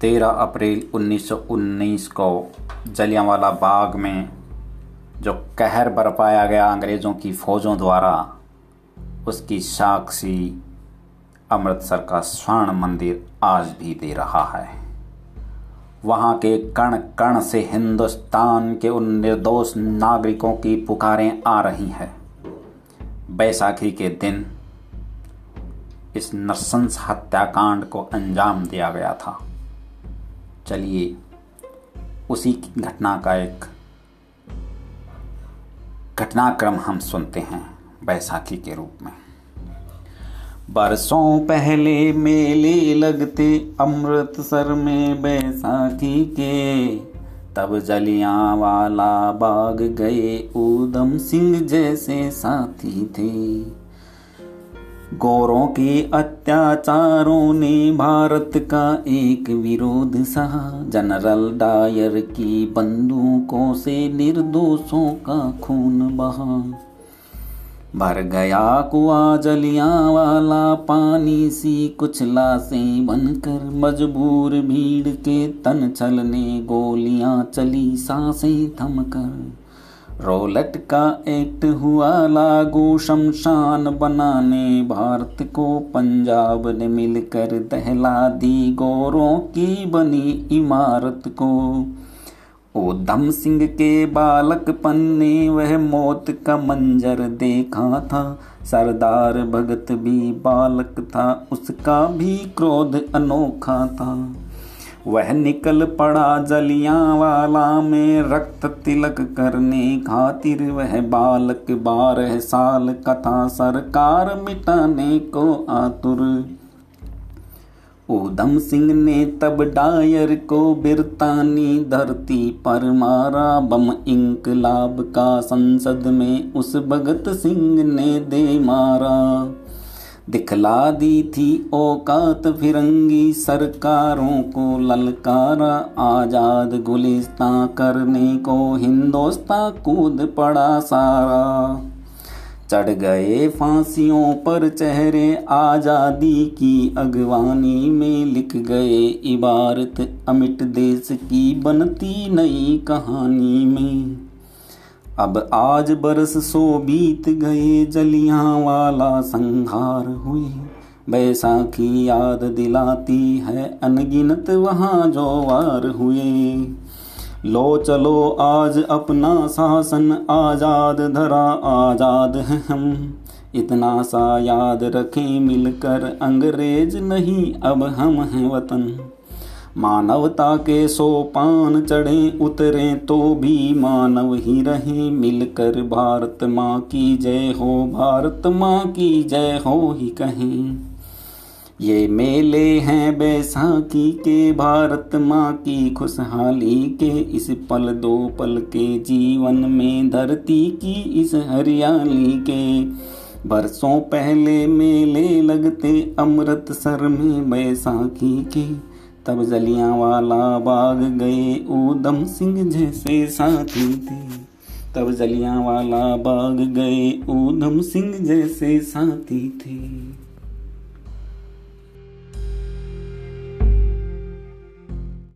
तेरह अप्रैल 1919 को जलियांवाला बाग में जो कहर बरपाया गया अंग्रेज़ों की फ़ौजों द्वारा, उसकी साक्षी अमृतसर का स्वर्ण मंदिर आज भी दे रहा है। वहाँ के कण कण से हिंदुस्तान के उन निर्दोष नागरिकों की पुकारें आ रही हैं। बैसाखी के दिन इस नरसंस हत्याकांड को अंजाम दिया गया था। चलिए उसी घटना का एक घटनाक्रम हम सुनते हैं बैसाखी के रूप में। बरसों पहले मेले लगते अमृतसर में बैसाखी के। तब जलियाँ वाला बाग गए ऊधम सिंह जैसे साथी थे। गोरों के अत्याचारों ने भारत का एक विरोध सहा। जनरल डायर की बंदूकों से निर्दोषों का खून बहा। भर गया कुआ जलिया वाला पानी सी, कुछ लाशें बनकर मजबूर भीड़ के तन छलने, गोलियाँ चली साँसें थमकर। रोलट का एक्ट हुआ लागू शमशान बनाने। भारत को पंजाब ने मिलकर दहला दी गोरों की बनी इमारत को। उधम सिंह के बालक ने वह मौत का मंजर देखा था। सरदार भगत भी बालक था, उसका भी क्रोध अनोखा था। वह निकल पड़ा जलियाँ वाला में रक्त तिलक करने खातिर। वह बालक बारह साल कथा सरकार मिटाने को आतुर। ऊधम सिंह ने तब डायर को बिरतानी धरती पर मारा। बम इंकलाब का संसद में उस भगत सिंह ने दे मारा। दिखला दी थी औकात फिरंगी सरकारों को ललकारा आज़ाद गुलिस्ता करने को हिंदोस्ता कूद पड़ा सारा। चढ़ गए फांसियों पर चेहरे आज़ादी की अगवानी में लिख गए इबारत, अमिट देश की बनती नई कहानी में। अब आज बरस सो बीत गए, जलियाँ वाला संहार हुए बैसाखी याद दिलाती है, अनगिनत वहाँ जो वार हुए। लो चलो, आज अपना शासन आज़ाद, धरा आज़ाद है हम। इतना सा याद रखें, मिलकर अंग्रेज़ नहीं, अब हम हैं वतन। मानवता के सोपान चढ़े, उतरे तो भी मानव ही रहे। मिलकर भारत माँ की जय हो, भारत माँ की जय हो ही कहें। ये मेले हैं बैसाखी के, भारत माँ की खुशहाली के। इस पल दो पल के जीवन में धरती की इस हरियाली के। बरसों पहले मेले लगते, अमृतसर में बैसाखी के। तब जलिया वाला बाग गए ऊधम सिंह जैसे साथी थे। तब जलिया वाला बाग गए ऊधम सिंह जैसे साथी थे।